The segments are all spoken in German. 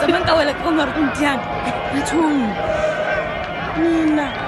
zamantawela ka o nare ontiana matshong mina.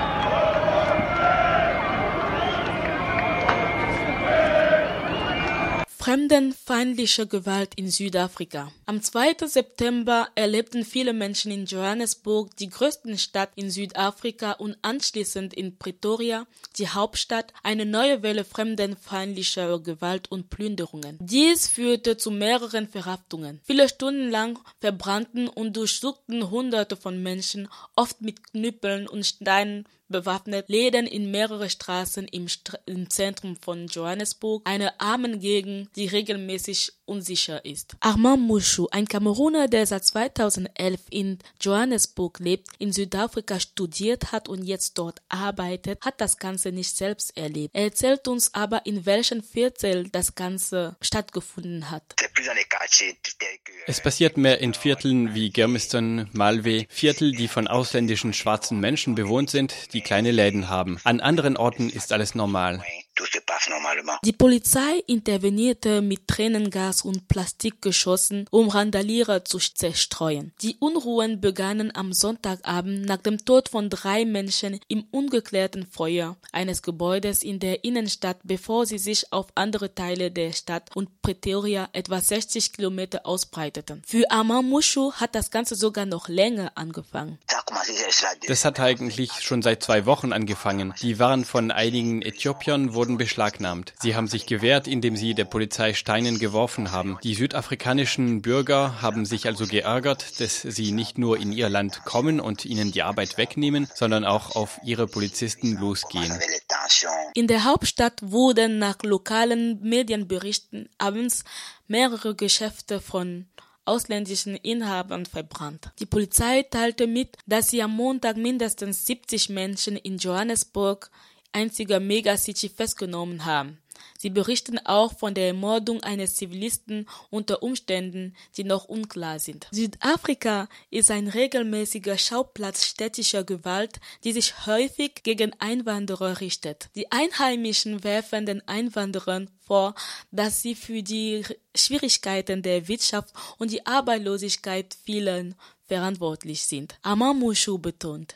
Fremdenfeindliche Gewalt in Südafrika. Am 2. September erlebten viele Menschen in Johannesburg, die größte Stadt in Südafrika und anschließend in Pretoria, die Hauptstadt, eine neue Welle fremdenfeindlicher Gewalt und Plünderungen. Dies führte zu mehreren Verhaftungen. Viele Stunden lang verbrannten und durchsuchten Hunderte von Menschen, oft mit Knüppeln und Steinen bewaffnet Läden in mehrere Straßen im, St im Zentrum von Johannesburg, eine armen Gegend, die regelmäßig unsicher ist. Armand Mushu, ein Kameruner, der seit 2011 in Johannesburg lebt, in Südafrika studiert hat und jetzt dort arbeitet, hat das Ganze nicht selbst erlebt. Er erzählt uns aber, in welchem Viertel das Ganze stattgefunden hat. Es passiert mehr in Vierteln wie Germiston, Malwe, Viertel, die von ausländischen schwarzen Menschen bewohnt sind, die kleine Läden haben. An anderen Orten ist alles normal. Die Polizei intervenierte mit Tränengas und Plastikgeschossen, um Randalierer zu zerstreuen. Die Unruhen begannen am Sonntagabend nach dem Tod von drei Menschen im ungeklärten Feuer eines Gebäudes in der Innenstadt, bevor sie sich auf andere Teile der Stadt und Pretoria etwa 60 Kilometer ausbreiteten. Für Amar Mushu hat das Ganze sogar noch länger angefangen. Das hat eigentlich schon seit zwei Wochen angefangen. Die Waren von einigen Äthiopiern wurden beschlagnahmt. Sie haben sich gewehrt, indem sie der Polizei Steinen geworfen haben. Die südafrikanischen Bürger haben sich also geärgert, dass sie nicht nur in ihr Land kommen und ihnen die Arbeit wegnehmen, sondern auch auf ihre Polizisten losgehen. In der Hauptstadt wurden nach lokalen Medienberichten abends mehrere Geschäfte von ausländischen Inhabern verbrannt. Die Polizei teilte mit, dass sie am Montag mindestens 70 Menschen in Johannesburg, einziger Megacity, festgenommen haben. Sie berichten auch von der Ermordung eines Zivilisten unter Umständen, die noch unklar sind. Südafrika ist ein regelmäßiger Schauplatz städtischer Gewalt, die sich häufig gegen Einwanderer richtet. Die Einheimischen werfen den Einwanderern vor, dass sie für die Schwierigkeiten der Wirtschaft und die Arbeitslosigkeit vielen verantwortlich sind. Amamushu betont.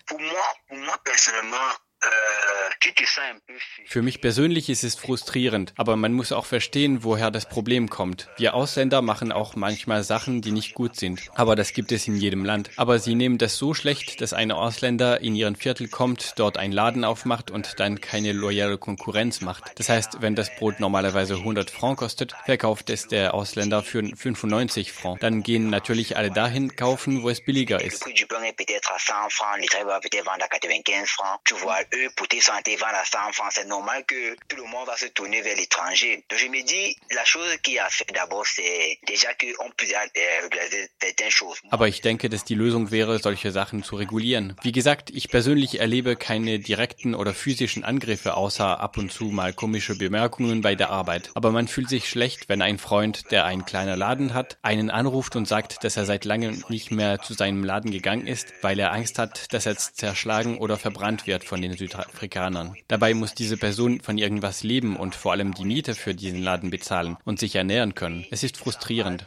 Für mich persönlich ist es frustrierend, aber man muss auch verstehen, woher das Problem kommt. Wir Ausländer machen auch manchmal Sachen, die nicht gut sind. Aber das gibt es in jedem Land. Aber sie nehmen das so schlecht, dass ein Ausländer in ihren Viertel kommt, dort einen Laden aufmacht und dann keine loyale Konkurrenz macht. Das heißt, wenn das Brot normalerweise 100 Franc kostet, verkauft es der Ausländer für 95 Franc. Dann gehen natürlich alle dahin kaufen, wo es billiger ist vendent à 100 francs. C'est normal que tout le monde va se tourner vers l'étranger. Donc je me dis, la chose qui a fait d'abord, c'est déjà qu'on peut régulariser certaines choses. Aber ich denke, dass die Lösung wäre, solche Sachen zu regulieren. Wie gesagt, ich persönlich erlebe keine direkten oder physischen Angriffe, außer ab und zu mal komische Bemerkungen bei der Arbeit. Aber man fühlt sich schlecht, wenn ein Freund, der einen kleinen Laden hat, einen anruft und sagt, dass er seit langem nicht mehr zu seinem Laden gegangen ist, weil er Angst hat, dass er zerschlagen oder verbrannt wird von den Südafrikanern. Südafrikanern. Dabei muss diese Person von irgendwas leben und vor allem die Miete für diesen Laden bezahlen und sich ernähren können. Es ist frustrierend.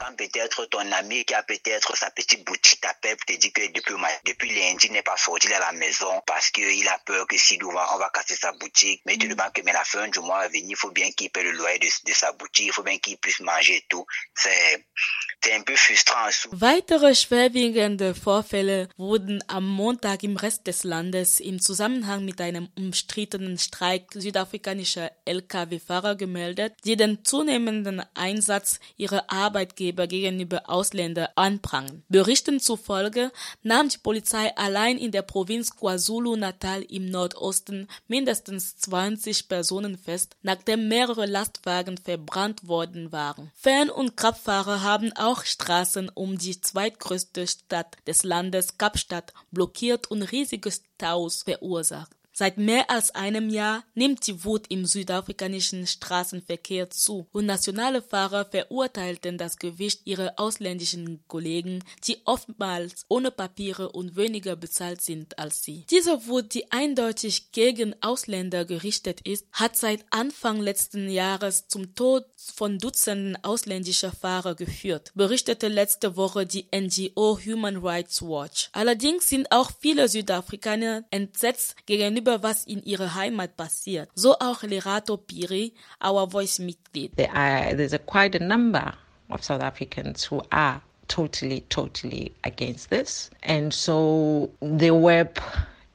Weitere schwerwiegende Vorfälle wurden am Montag im Rest des Landes im Zusammenhang mit einem umstrittenen Streik südafrikanischer Lkw-Fahrer gemeldet, die den zunehmenden Einsatz ihrer Arbeitgeber gegenüber Ausländern anprangen. Berichten zufolge nahm die Polizei allein in der Provinz KwaZulu-Natal im Nordosten mindestens 20 Personen fest, nachdem mehrere Lastwagen verbrannt worden waren. Fern- und Kraftfahrer haben auch Straßen um die zweitgrößte Stadt des Landes Kapstadt blockiert und riesige Staus verursacht. Seit mehr als einem Jahr nimmt die Wut im südafrikanischen Straßenverkehr zu und nationale Fahrer verurteilten das Gewicht ihrer ausländischen Kollegen, die oftmals ohne Papiere und weniger bezahlt sind als sie. Diese Wut, die eindeutig gegen Ausländer gerichtet ist, hat seit Anfang letzten Jahres zum Tod von Dutzenden ausländischer Fahrer geführt, berichtete letzte Woche die NGO Human Rights Watch. Allerdings sind auch viele Südafrikaner entsetzt gegenüber was in ihrer Heimat passiert. So auch Lerato Piri, Our Voice Mitglied. There are, there's a quite a number of South Africans who are totally, totally against this. And so the web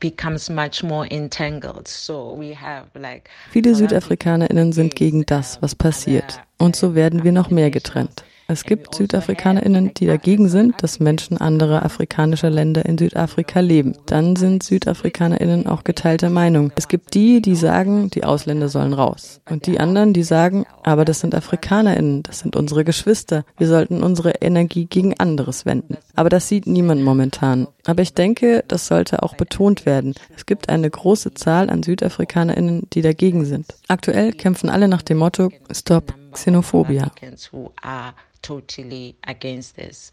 becomes much more entangled. So we have like Viele SüdafrikanerInnen sind gegen das, was passiert. Und so werden wir noch mehr getrennt. Es gibt SüdafrikanerInnen, die dagegen sind, dass Menschen anderer afrikanischer Länder in Südafrika leben. Dann sind SüdafrikanerInnen auch geteilter Meinung. Es gibt die, die sagen, die Ausländer sollen raus. Und die anderen, die sagen, aber das sind AfrikanerInnen, das sind unsere Geschwister. Wir sollten unsere Energie gegen anderes wenden. Aber das sieht niemand momentan. Aber ich denke, das sollte auch betont werden. Es gibt eine große Zahl an SüdafrikanerInnen, die dagegen sind. Aktuell kämpfen alle nach dem Motto Stop Xenophobia. totally against this.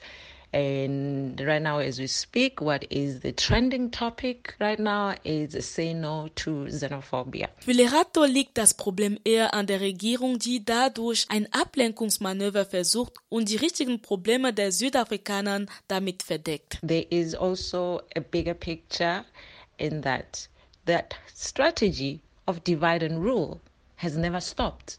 And right now, as we speak, what is the trending topic right now is say no to xenophobia. Für Lerato liegt das Problem eher an der Regierung, die dadurch ein Ablenkungsmanöver versucht und die richtigen Probleme der Südafrikaner damit verdeckt. There is also a bigger picture in that that strategy of divide and rule has never stopped.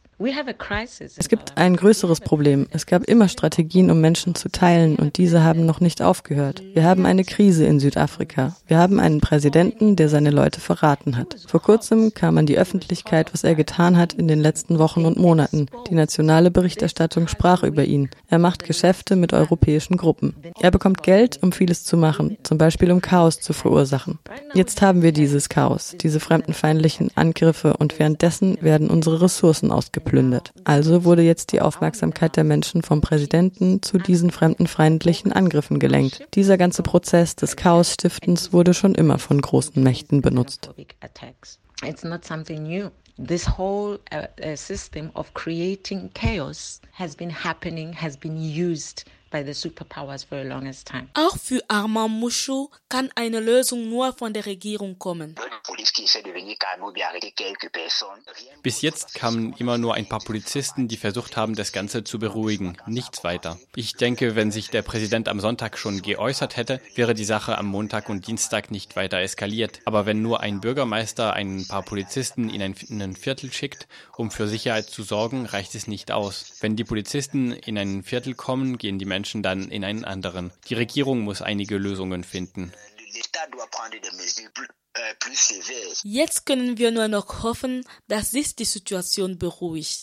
Es gibt ein größeres Problem. Es gab immer Strategien, um Menschen zu teilen, und diese haben noch nicht aufgehört. Wir haben eine Krise in Südafrika. Wir haben einen Präsidenten, der seine Leute verraten hat. Vor kurzem kam an die Öffentlichkeit, was er getan hat in den letzten Wochen und Monaten. Die nationale Berichterstattung sprach über ihn. Er macht Geschäfte mit europäischen Gruppen. Er bekommt Geld, um vieles zu machen, zum Beispiel um Chaos zu verursachen. Jetzt haben wir dieses Chaos, diese fremdenfeindlichen Angriffe, und währenddessen werden unsere Ressourcen ausgeplündert geplündert. Also wurde jetzt die Aufmerksamkeit der Menschen vom Präsidenten zu diesen fremdenfeindlichen Angriffen gelenkt. Dieser ganze Prozess des Chaosstiftens wurde schon immer von großen Mächten benutzt. It's not something new. This whole uh, uh, system of creating chaos has been happening, has been used by the superpowers for the longest time. Auch für Armand Mouchou kann eine Lösung nur von der Regierung kommen. Bis jetzt kamen immer nur ein paar Polizisten, die versucht haben, das Ganze zu beruhigen. Nichts weiter. Ich denke, wenn sich der Präsident am Sonntag schon geäußert hätte, wäre die Sache am Montag und Dienstag nicht weiter eskaliert. Aber wenn nur ein Bürgermeister ein paar Polizisten in ein, in ein Viertel schickt, um für Sicherheit zu sorgen, reicht es nicht aus. Wenn die Polizisten in ein Viertel kommen, gehen die Menschen Menschen dann in einen anderen. Die Regierung muss einige Lösungen finden. Jetzt können wir nur noch hoffen, dass sich die Situation beruhigt.